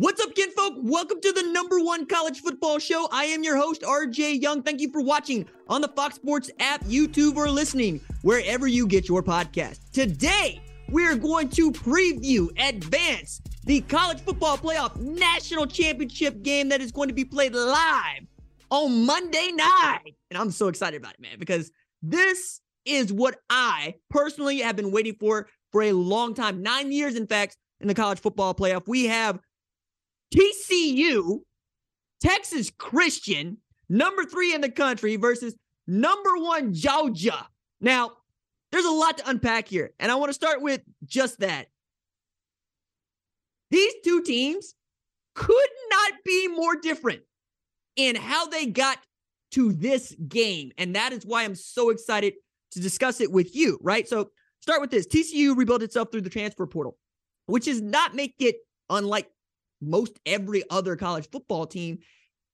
What's up, kinfolk? Welcome to the number one college football show. I am your host, RJ Young. Thank you for watching on the Fox Sports app, YouTube, or listening wherever you get your podcast. Today, we're going to preview, advance the college football playoff national championship game that is going to be played live on Monday night. And I'm so excited about it, man, because this is what I personally have been waiting for for a long time nine years, in fact, in the college football playoff. We have TCU, Texas Christian, number three in the country versus number one Georgia. Now, there's a lot to unpack here, and I want to start with just that. These two teams could not be more different in how they got to this game. And that is why I'm so excited to discuss it with you, right? So, start with this TCU rebuilt itself through the transfer portal, which does not make it unlike most every other college football team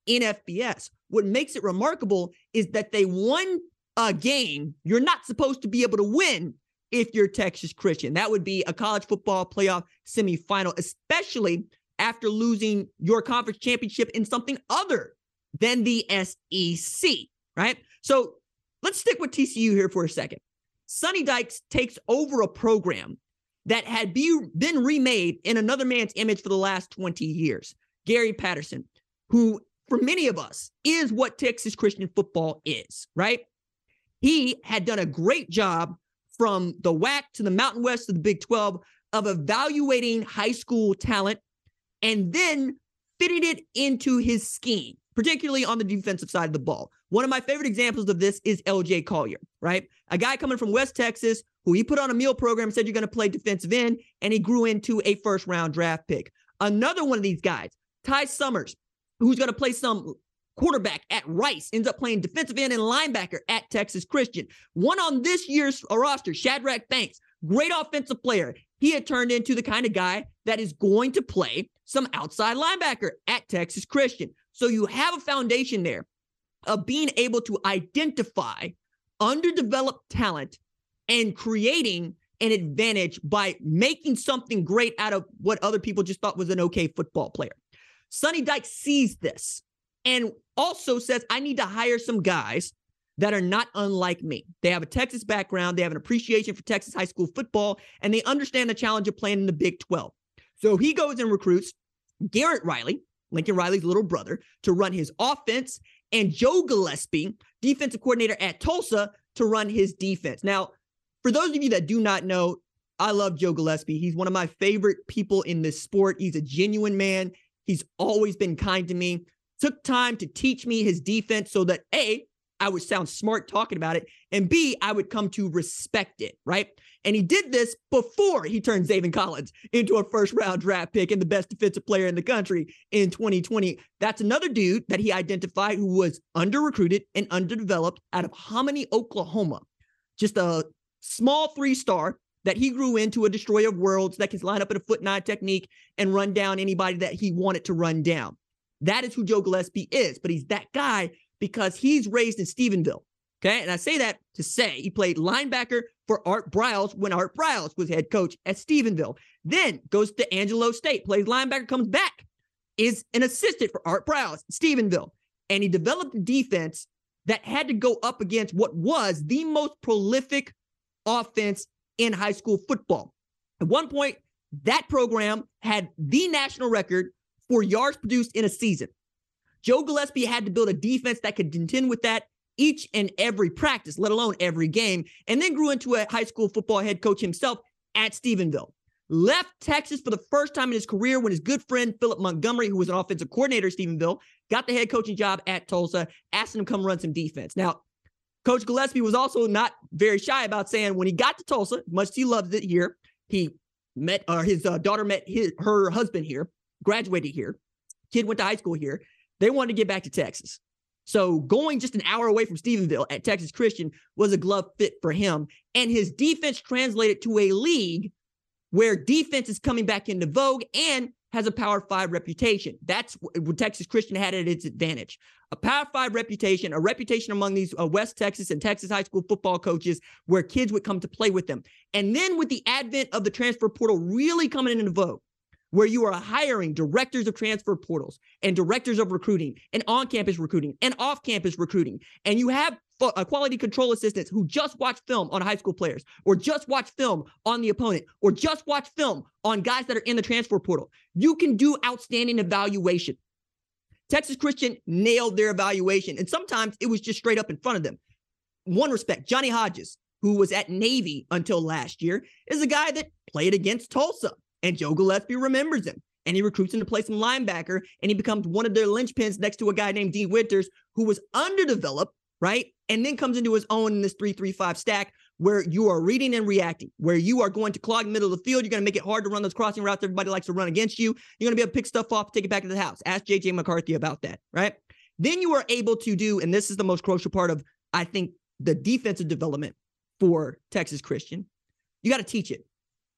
in FBS. What makes it remarkable is that they won a game you're not supposed to be able to win if you're Texas Christian. That would be a college football playoff semifinal, especially after losing your conference championship in something other than the SEC, right? So let's stick with TCU here for a second. Sonny Dykes takes over a program that had be, been remade in another man's image for the last 20 years. Gary Patterson, who for many of us is what Texas Christian football is, right? He had done a great job from the WAC to the Mountain West to the Big 12 of evaluating high school talent and then fitting it into his scheme, particularly on the defensive side of the ball. One of my favorite examples of this is LJ Collier, right? A guy coming from West Texas who he put on a meal program, said you're going to play defensive end, and he grew into a first round draft pick. Another one of these guys, Ty Summers, who's going to play some quarterback at Rice, ends up playing defensive end and linebacker at Texas Christian. One on this year's roster, Shadrach Banks, great offensive player. He had turned into the kind of guy that is going to play some outside linebacker at Texas Christian. So you have a foundation there of being able to identify underdeveloped talent and creating an advantage by making something great out of what other people just thought was an okay football player. Sonny Dyke sees this and also says, I need to hire some guys that are not unlike me. They have a Texas background, they have an appreciation for Texas high school football, and they understand the challenge of playing in the Big 12. So he goes and recruits Garrett Riley, Lincoln Riley's little brother, to run his offense, and Joe Gillespie, defensive coordinator at Tulsa, to run his defense. Now, for those of you that do not know, I love Joe Gillespie. He's one of my favorite people in this sport. He's a genuine man. He's always been kind to me took time to teach me his defense so that A, I would sound smart talking about it, and B, I would come to respect it, right? And he did this before he turned Zaven Collins into a first round draft pick and the best defensive player in the country in 2020. That's another dude that he identified who was under recruited and underdeveloped out of Hominy, Oklahoma. Just a small three star that he grew into a destroyer of worlds that can line up in a foot nine technique and run down anybody that he wanted to run down. That is who Joe Gillespie is, but he's that guy because he's raised in Stephenville. Okay. And I say that to say he played linebacker for Art Briles when Art Briles was head coach at Stephenville. Then goes to Angelo State, plays linebacker, comes back, is an assistant for Art Briles, Stephenville. And he developed a defense that had to go up against what was the most prolific offense in high school football. At one point, that program had the national record for yards produced in a season. Joe Gillespie had to build a defense that could contend with that each and every practice, let alone every game, and then grew into a high school football head coach himself at Stephenville. Left Texas for the first time in his career when his good friend Philip Montgomery, who was an offensive coordinator at Stephenville, got the head coaching job at Tulsa, asked him to come run some defense. Now, Coach Gillespie was also not very shy about saying when he got to Tulsa, much he loves it here, he met or his uh, daughter met his, her husband here, graduated here, kid went to high school here. They wanted to get back to Texas. So going just an hour away from Stephenville at Texas Christian was a glove fit for him. And his defense translated to a league where defense is coming back into vogue and has a Power Five reputation. That's what Texas Christian had at its advantage. A Power Five reputation, a reputation among these uh, West Texas and Texas high school football coaches where kids would come to play with them. And then with the advent of the transfer portal really coming into vogue, where you are hiring directors of transfer portals and directors of recruiting and on campus recruiting and off campus recruiting. And you have uh, quality control assistants who just watch film on high school players or just watch film on the opponent or just watch film on guys that are in the transfer portal. You can do outstanding evaluation. Texas Christian nailed their evaluation, and sometimes it was just straight up in front of them. One respect, Johnny Hodges, who was at Navy until last year, is a guy that played against Tulsa and Joe Gillespie remembers him. And he recruits him to play some linebacker, and he becomes one of their linchpins next to a guy named Dee Winters, who was underdeveloped, right? And then comes into his own in this 335 stack where you are reading and reacting, where you are going to clog the middle of the field. You're going to make it hard to run those crossing routes. Everybody likes to run against you. You're going to be able to pick stuff off, take it back to the house. Ask JJ McCarthy about that, right? Then you are able to do, and this is the most crucial part of, I think, the defensive development for Texas Christian. You got to teach it.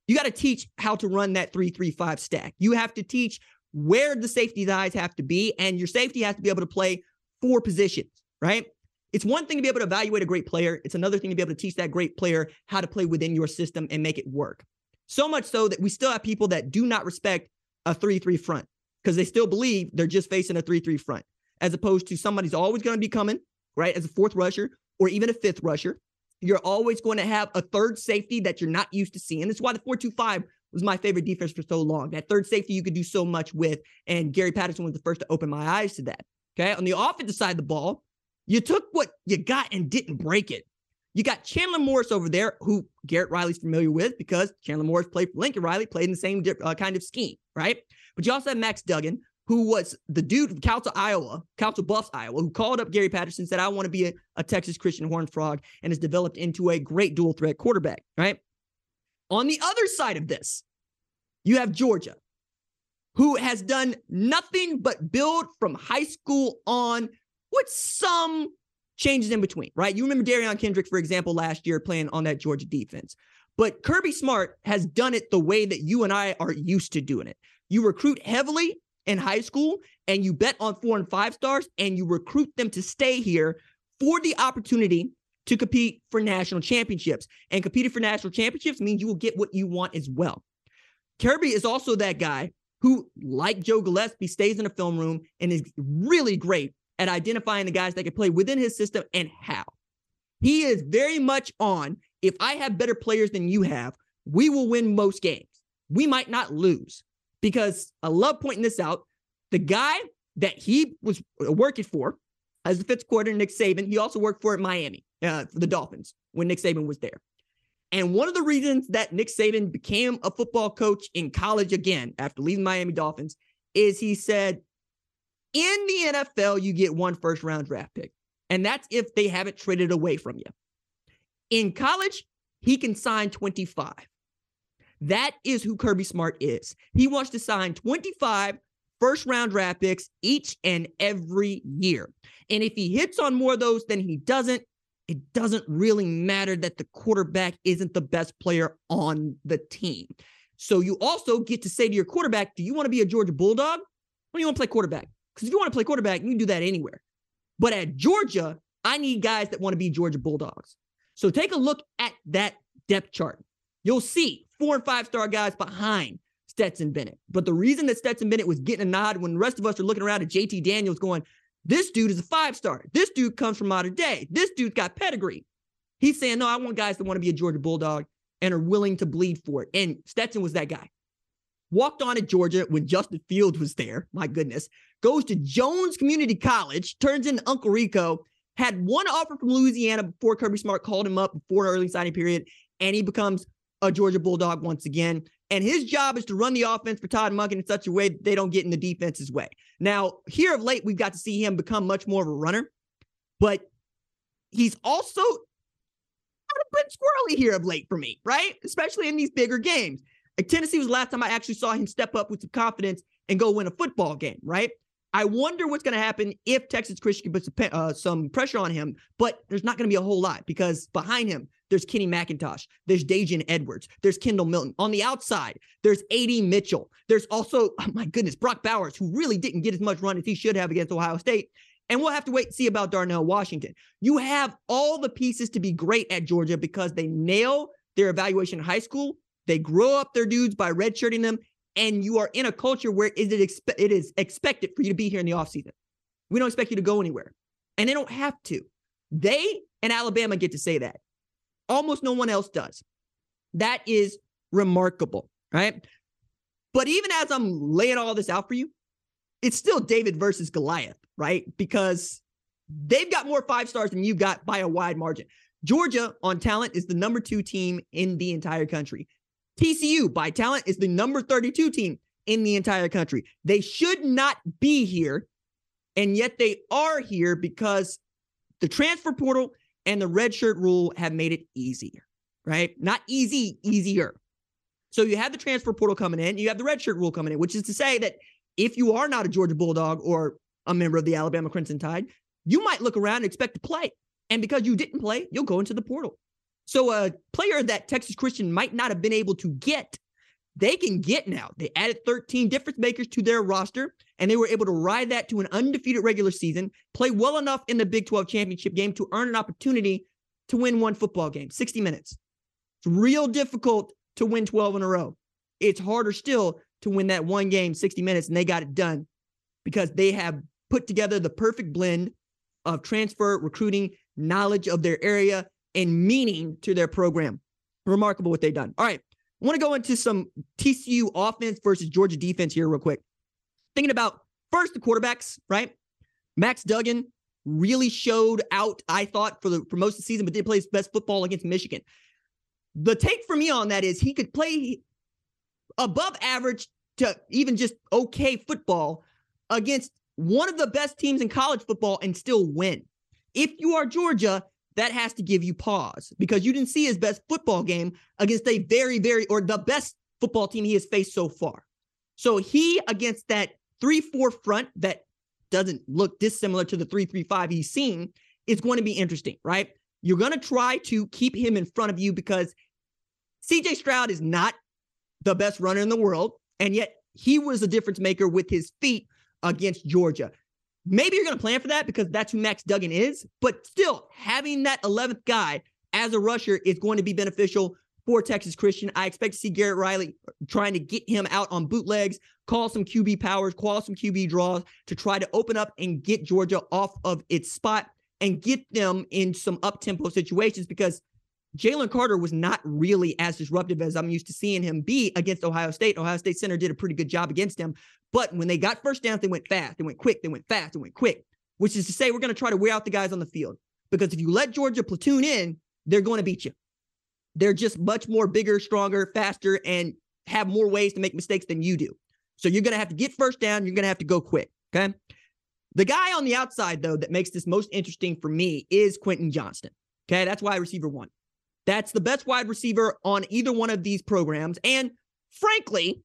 You got to teach how to run that 335 stack. You have to teach where the safety's eyes have to be, and your safety has to be able to play four positions, right? It's one thing to be able to evaluate a great player. It's another thing to be able to teach that great player how to play within your system and make it work. So much so that we still have people that do not respect a 3 3 front because they still believe they're just facing a 3 3 front, as opposed to somebody's always going to be coming, right, as a fourth rusher or even a fifth rusher you're always going to have a third safety that you're not used to seeing. And that's why the 425 was my favorite defense for so long. That third safety you could do so much with. And Gary Patterson was the first to open my eyes to that. Okay. On the offensive side of the ball, you took what you got and didn't break it. You got Chandler Morris over there, who Garrett Riley's familiar with because Chandler Morris played for Lincoln Riley, played in the same uh, kind of scheme, right? But you also have Max Duggan, who was the dude from Council, Iowa, Council Bluffs, Iowa, who called up Gary Patterson, said, I want to be a, a Texas Christian Horned Frog, and has developed into a great dual threat quarterback, right? On the other side of this, you have Georgia, who has done nothing but build from high school on with some changes in between, right? You remember Derion Kendrick, for example, last year playing on that Georgia defense. But Kirby Smart has done it the way that you and I are used to doing it. You recruit heavily in high school and you bet on four and five stars and you recruit them to stay here for the opportunity to compete for national championships. And competing for national championships means you will get what you want as well. Kirby is also that guy who, like Joe Gillespie, stays in a film room and is really great at identifying the guys that can play within his system and how. He is very much on if I have better players than you have, we will win most games. We might not lose, because I love pointing this out. The guy that he was working for as the fifth quarter, Nick Saban, he also worked for at Miami uh, for the Dolphins when Nick Saban was there. And one of the reasons that Nick Saban became a football coach in college again after leaving Miami Dolphins is he said, in the NFL, you get one first round draft pick. And that's if they haven't traded away from you. In college, he can sign 25. That is who Kirby Smart is. He wants to sign 25 first round draft picks each and every year. And if he hits on more of those than he doesn't, it doesn't really matter that the quarterback isn't the best player on the team. So you also get to say to your quarterback, do you want to be a Georgia Bulldog? Or do you want to play quarterback? Because if you want to play quarterback, you can do that anywhere. But at Georgia, I need guys that want to be Georgia Bulldogs. So take a look at that depth chart. You'll see four and five star guys behind Stetson Bennett. But the reason that Stetson Bennett was getting a nod when the rest of us are looking around at JT Daniels going, this dude is a five star. This dude comes from Mater Dei. This dude's got pedigree. He's saying, no, I want guys that want to be a Georgia Bulldog and are willing to bleed for it. And Stetson was that guy. walked on at Georgia when Justin Fields was there. My goodness. Goes to Jones Community College, turns into Uncle Rico, had one offer from Louisiana before Kirby Smart called him up before an early signing period, and he becomes a Georgia Bulldog once again. And his job is to run the offense for Todd Monken in such a way that they don't get in the defense's way. Now, here of late, we've got to see him become much more of a runner, but he's also been squirrely here of late for me, right? Especially in these bigger games. Like Tennessee was the last time I actually saw him step up with some confidence and go win a football game, right? I wonder what's going to happen if Texas Christian puts uh, some pressure on him, but there's not going to be a whole lot because behind him, there's Kenny McIntosh, there's Daijun Edwards, there's Kendall Milton. On the outside, there's AD Mitchell. There's also, oh my goodness, Brock Bowers, who really didn't get as much run as he should have against Ohio State. And we'll have to wait and see about Darnell Washington. You have all the pieces to be great at Georgia because they nail their evaluation in high school. They grow up their dudes by redshirting them. And you are in a culture where it is, expe- it is expected for you to be here in the offseason. We don't expect you to go anywhere. And they don't have to. They and Alabama get to say that. Almost no one else does. That is remarkable, right? But even as I'm laying all this out for you, it's still David versus Goliath right? Because they've got more five stars than you've got by a wide margin. Georgia on talent is the number two team in the entire country. TCU by talent is the number 32 team in the entire country. They should not be here, and yet they are here because the transfer portal and the redshirt rule have made it easier, right? Not easy, easier. So you have the transfer portal coming in, you have the redshirt rule coming in, which is to say that if you are not a Georgia Bulldog or a member of the Alabama Crimson Tide, you might look around and expect to play. And because you didn't play, you'll go into the portal. So a player that Texas Christian might not have been able to get, they can get now. They added 13 difference makers to their roster, and they were able to ride that to an undefeated regular season, play well enough in the Big 12 championship game to earn an opportunity to win one football game, 60 minutes. It's real difficult to win 12 in a row. It's harder still to win that one game, 60 minutes, and they got it done because they have put together the perfect blend of transfer, recruiting, knowledge of their area, and meaning to their program. Remarkable what they've done. All right. I want to go into some TCU offense versus Georgia defense here, real quick. Thinking about first the quarterbacks, right? Max Duggan really showed out, I thought, for the for most of the season, but did play his best football against Michigan. The take for me on that is he could play above average to even just okay football against one of the best teams in college football and still win. If you are Georgia, that has to give you pause because you didn't see his best football game against a very, very, or the best football team he has faced so far. So he against that 3 4 front that doesn't look dissimilar to the 3 3 5 he's seen is going to be interesting, right? You're going to try to keep him in front of you because CJ Stroud is not the best runner in the world. And yet he was a difference maker with his feet against Georgia. Maybe you're going to plan for that because that's who Max Duggan is, but still having that 11th guy as a rusher is going to be beneficial for Texas Christian. I expect to see Garrett Riley trying to get him out on bootlegs, call some QB powers, call some QB draws to try to open up and get Georgia off of its spot and get them in some up tempo situations because Jalen Carter was not really as disruptive as I'm used to seeing him be against Ohio State. Ohio State center did a pretty good job against him. But when they got first down, they went fast, they went quick, they went fast, they went quick, which is to say, we're going to try to wear out the guys on the field. Because if you let Georgia platoon in, they're going to beat you. They're just much more bigger, stronger, faster, and have more ways to make mistakes than you do. So you're going to have to get first down. You're going to have to go quick. Okay. The guy on the outside, though, that makes this most interesting for me is Quentin Johnston. Okay. That's why receiver one. That's the best wide receiver on either one of these programs. And frankly,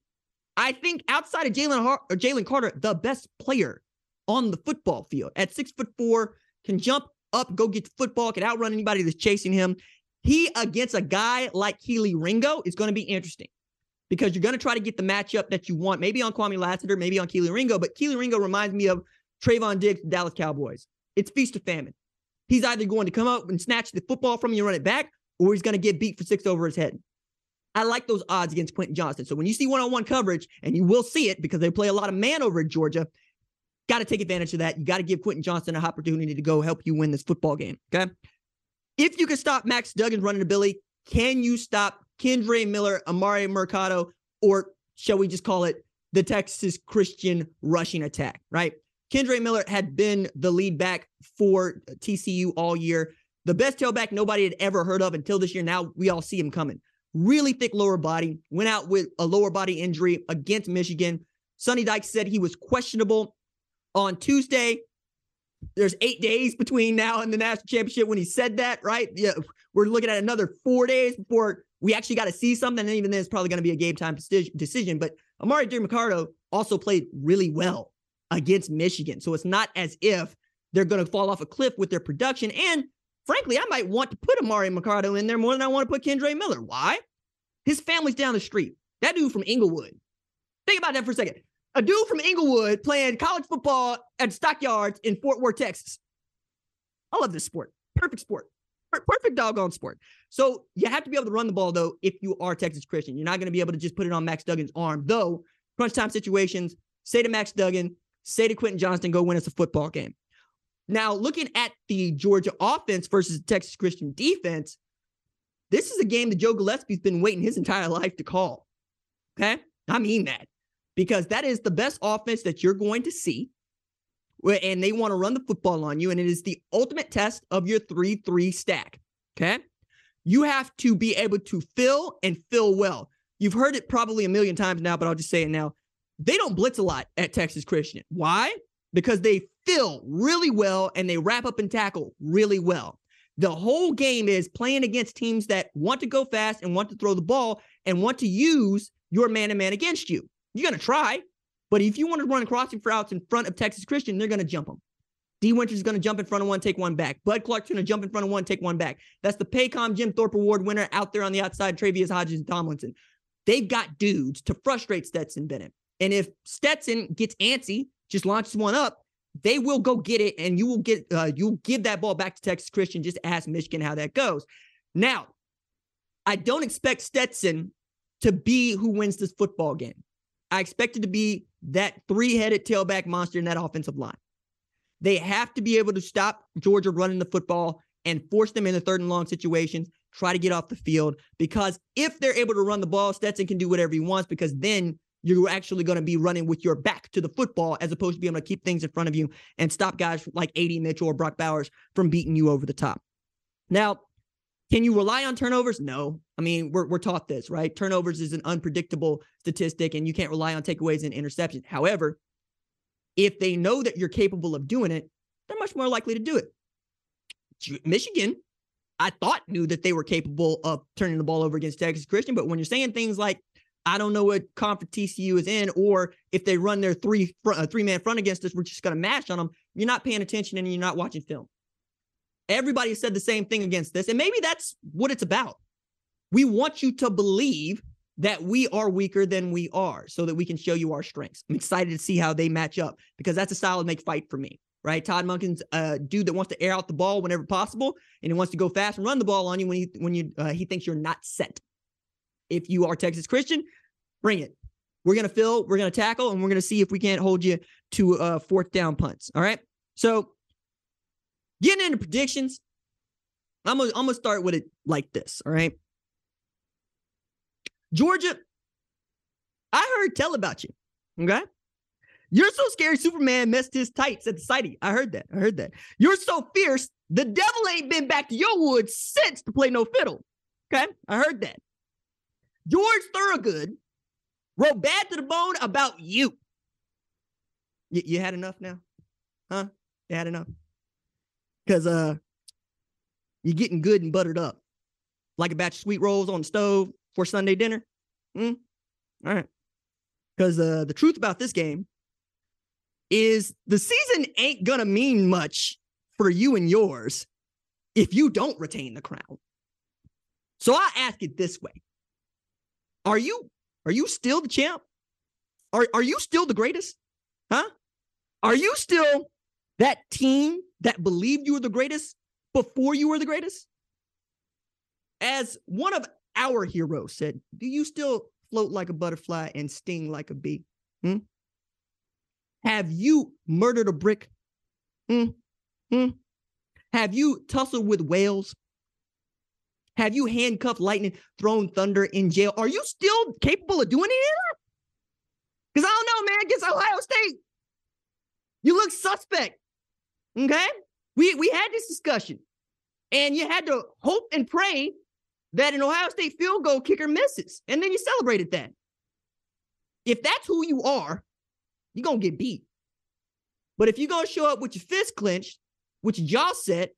I think outside of Jalen Har- Jalen Carter, the best player on the football field at six foot four, can jump up, go get the football, can outrun anybody that's chasing him. He against a guy like Kelee Ringo is going to be interesting because you're going to try to get the matchup that you want, maybe on Kwamie Lassiter, maybe on Kelee Ringo. But Kelee Ringo reminds me of Trevon Diggs, Dallas Cowboys. It's feast or famine. He's either going to come up and snatch the football from you and run it back, or he's going to get beat for six over his head. I like those odds against Quentin Johnston. So when you see one on one coverage, and you will see it because they play a lot of man over at Georgia, got to take advantage of that. You got to give Quentin Johnston an opportunity to go help you win this football game. Okay. If you can stop Max Duggan's running ability, can you stop Kendre Miller, Amari Mercado, or shall we just call it the Texas Christian rushing attack, right? Kendre Miller had been the lead back for TCU all year. The best tailback nobody had ever heard of until this year. Now we all see him coming. Really thick lower body, went out with a lower body injury against Michigan. Sonny Dykes said he was questionable on Tuesday. There's eight days between now and the national championship when he said that, right? Yeah, we're looking at another four days before we actually got to see something. And even then, it's probably going to be a game time decision. But Emari Demercado also played really well against Michigan. So it's not as if they're going to fall off a cliff with their production. And frankly, I might want to put Amari Mercado in there more than I want to put Kendre Miller. Why? His family's down the street. That dude from Inglewood. Think about that for a second. A dude from Inglewood playing college football at Stockyards in Fort Worth, Texas. I love this sport. Perfect sport. Perfect doggone sport. So you have to be able to run the ball, though, if you are Texas Christian. You're not going to be able to just put it on Max Duggan's arm. Though, crunch time situations, say to Max Duggan, say to Quentin Johnston, go win us a football game. Now, looking at the Georgia offense versus the Texas Christian defense, this is a game that Joe Gillespie's been waiting his entire life to call. Okay. I mean that because that is the best offense that you're going to see. And they want to run the football on you. And it is the ultimate test of your 3 3 stack. Okay. You have to be able to fill and fill well. You've heard it probably a million times now, but I'll just say it now. They don't blitz a lot at Texas Christian. Why? Because they fill really well and they wrap up and tackle really well. The whole game is playing against teams that want to go fast and want to throw the ball and want to use your man to man against you. You're going to try, but if you want to run crossing routes in front of Texas Christian, they're going to jump them. D Winters is going to jump in front of one, take one back. Bud Clark's going to jump in front of one, take one back. That's the Paycom Jim Thorpe Award winner out there on the outside, Tre'Vius Hodges and Tomlinson. They've got dudes to frustrate Stetson Bennett. And if Stetson gets antsy, just launches one up, they will go get it, and you will get uh, you'll give that ball back to Texas Christian. Just ask Michigan how that goes. Now, I don't expect Stetson to be who wins this football game. I expect it to be that three-headed tailback monster in that offensive line. They have to be able to stop Georgia running the football and force them into third and long situations, try to get off the field. Because if they're able to run the ball, Stetson can do whatever he wants because then you're actually going to be running with your back to the football as opposed to being able to keep things in front of you and stop guys like AD Mitchell or Brock Bowers from beating you over the top. Now, can you rely on turnovers? No. I mean, we're, we're taught this, right? Turnovers is an unpredictable statistic and you can't rely on takeaways and interceptions. However, if they know that you're capable of doing it, they're much more likely to do it. Michigan, I thought knew that they were capable of turning the ball over against Texas Christian, but when you're saying things like I don't know what conference TCU is in, or if they run their three uh, three man front against us, we're just going to mash on them. You're not paying attention and you're not watching film. Everybody said the same thing against this, and maybe that's what it's about. We want you to believe that we are weaker than we are, so that we can show you our strengths. I'm excited to see how they match up because that's a solid make fight for me. Right, Todd Monken's a dude that wants to air out the ball whenever possible, and he wants to go fast and run the ball on you when he when you uh, he thinks you're not set if you are Texas Christian, bring it. We're going to fill, we're going to tackle, and we're going to see if we can't hold you to uh, fourth down punts. All right. So, getting into predictions, I'm going I'm to start with it like this. All right. Georgia, I heard tell about you. Okay. You're so scary, Superman messed his tights at the sighting. I heard that. I heard that. You're so fierce, the devil ain't been back to your woods since to play no fiddle. Okay. I heard that. George Thorogood wrote bad to the bone about you. You, you had enough now? Huh? You had enough? Because uh you're getting good and buttered up. Like a batch of sweet rolls on the stove for Sunday dinner. Hmm? All right. Because uh the truth about this game is the season ain't gonna mean much for you and yours if you don't retain the crown. So I ask it this way are you are you still the champ? Are are you still the greatest? Huh? Are you still that team that believed you were the greatest before you were the greatest? As one of our heroes said, do you still float like a butterfly and sting like a bee? Hmm? Have you murdered a brick? Hmm? Hmm? Have you tussled with whales? Have you handcuffed lightning, thrown thunder in jail? Are you still capable of doing any of that? Because I don't know, man, against Ohio State, you look suspect. Okay? We we had this discussion. And you had to hope and pray that an Ohio State field goal kicker misses. And then you celebrated that. If that's who you are, you're gonna get beat. But if you're gonna show up with your fist clenched, with your jaw set,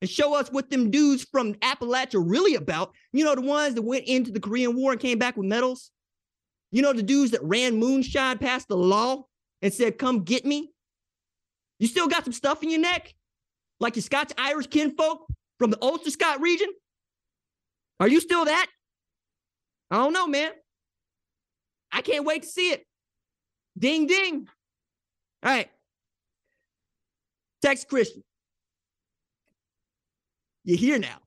and show us what them dudes from Appalachia really about, you know, the ones that went into the Korean War and came back with medals, you know, the dudes that ran moonshine past the law and said, Come get me. You still got some stuff in your neck, like your Scotch Irish kinfolk from the Ulster Scott region? Are you still that? I don't know, man. I can't wait to see it. Ding, ding. All right. Text Christian. You're here now.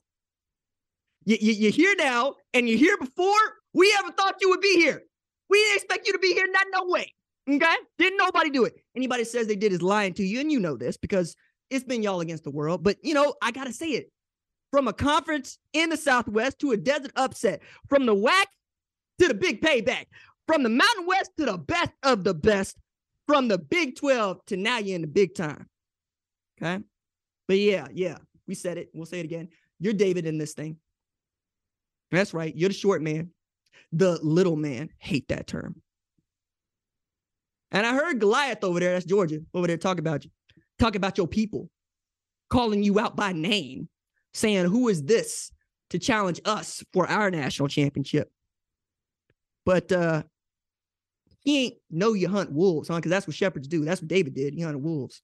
You, you, you're here now, and you're here before. We ever thought you would be here. We didn't expect you to be here. Not no way. Okay? Didn't nobody do it. Anybody says they did is lying to you, and you know this because it's been y'all against the world. But you know, I gotta say it. From a conference in the Southwest to a desert upset, from the WAC to the big payback, from the Mountain West to the best of the best, from the Big 12 to now you're in the big time. Okay. But yeah, yeah, we said it. We'll say it again. You're David in this thing. That's right. You're the short man, the little man. Hate that term. And I heard Goliath over there, that's Georgia, over there talking about you, talking about your people, calling you out by name, saying, Who is this to challenge us for our national championship? But uh he ain't know you hunt wolves, huh? Because that's what shepherds do. That's what David did. He hunted wolves.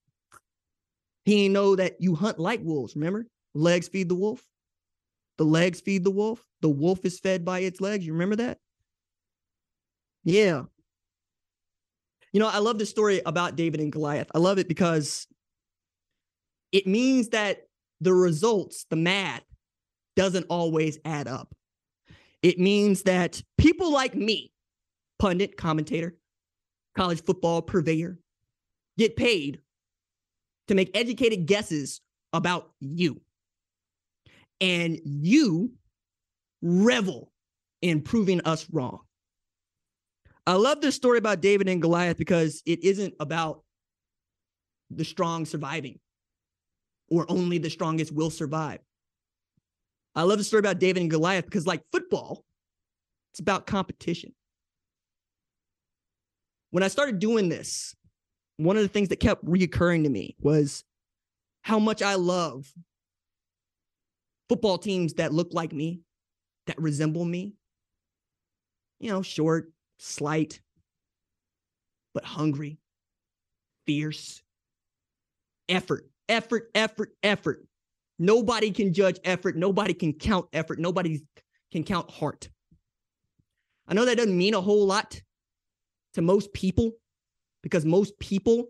He ain't know that you hunt like wolves. Remember, legs feed the wolf. The legs feed the wolf. The wolf is fed by its legs. You remember that? Yeah. You know, I love this story about David and Goliath. I love it because it means that the results, the math, doesn't always add up. It means that people like me, pundit, commentator, college football purveyor, get paid to make educated guesses about you. And you revel in proving us wrong. I love this story about David and Goliath because it isn't about the strong surviving or only the strongest will survive. I love the story about David and Goliath because, like football, it's about competition. When I started doing this, one of the things that kept reoccurring to me was how much I love football teams that look like me, that resemble me. You know, short, slight, but hungry, fierce, effort, effort, effort, effort. Nobody can judge effort. Nobody can count effort. Nobody can count heart. I know that doesn't mean a whole lot to most people because most people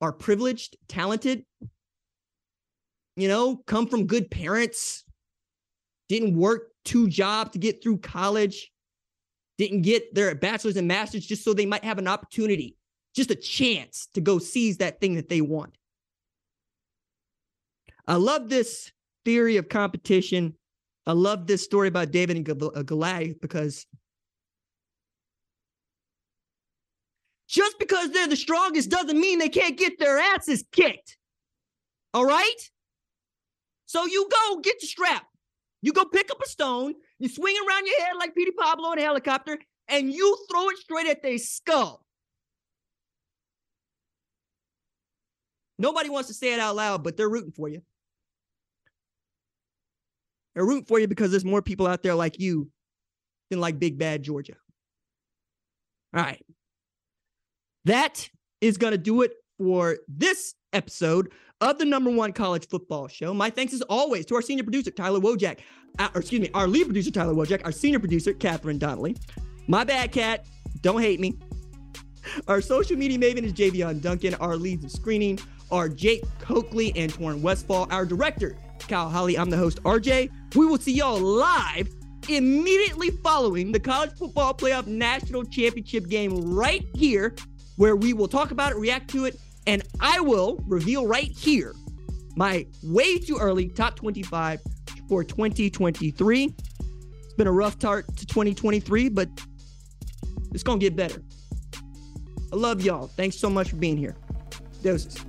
are privileged, talented, you know, come from good parents, didn't work two jobs to get through college, didn't get their bachelor's and master's just so they might have an opportunity, just a chance to go seize that thing that they want. I love this theory of competition. I love this story about David and uh, Goliath because just because they're the strongest doesn't mean they can't get their asses kicked. All right? So you go get your strap. You go pick up a stone, you swing it around your head like Petey Pablo in a helicopter, and you throw it straight at their skull. Nobody wants to say it out loud, but they're rooting for you. They're rooting for you because there's more people out there like you than like Big Bad Georgia. All right. That is going to do it for this episode of the number one college football show. My thanks as always to our senior producer, Tyler Wojak, uh, or excuse me, our lead producer, Tyler Wojak, our senior producer, Catherine Donnelly. My bad, Cat. Don't hate me. Our social media maven is Javion Duncan. Our leads of screening are Jake Coakley and Torrin Westfall. Our director, Kyle Holly. I'm the host, RJ. We will see y'all live immediately following the college football playoff national championship game right here, where we will talk about it, react to it, and I will reveal right here my way too early top 25 for 2023. It's been a rough start to 2023, but it's going to get better. I love y'all. Thanks so much for being here. Doses.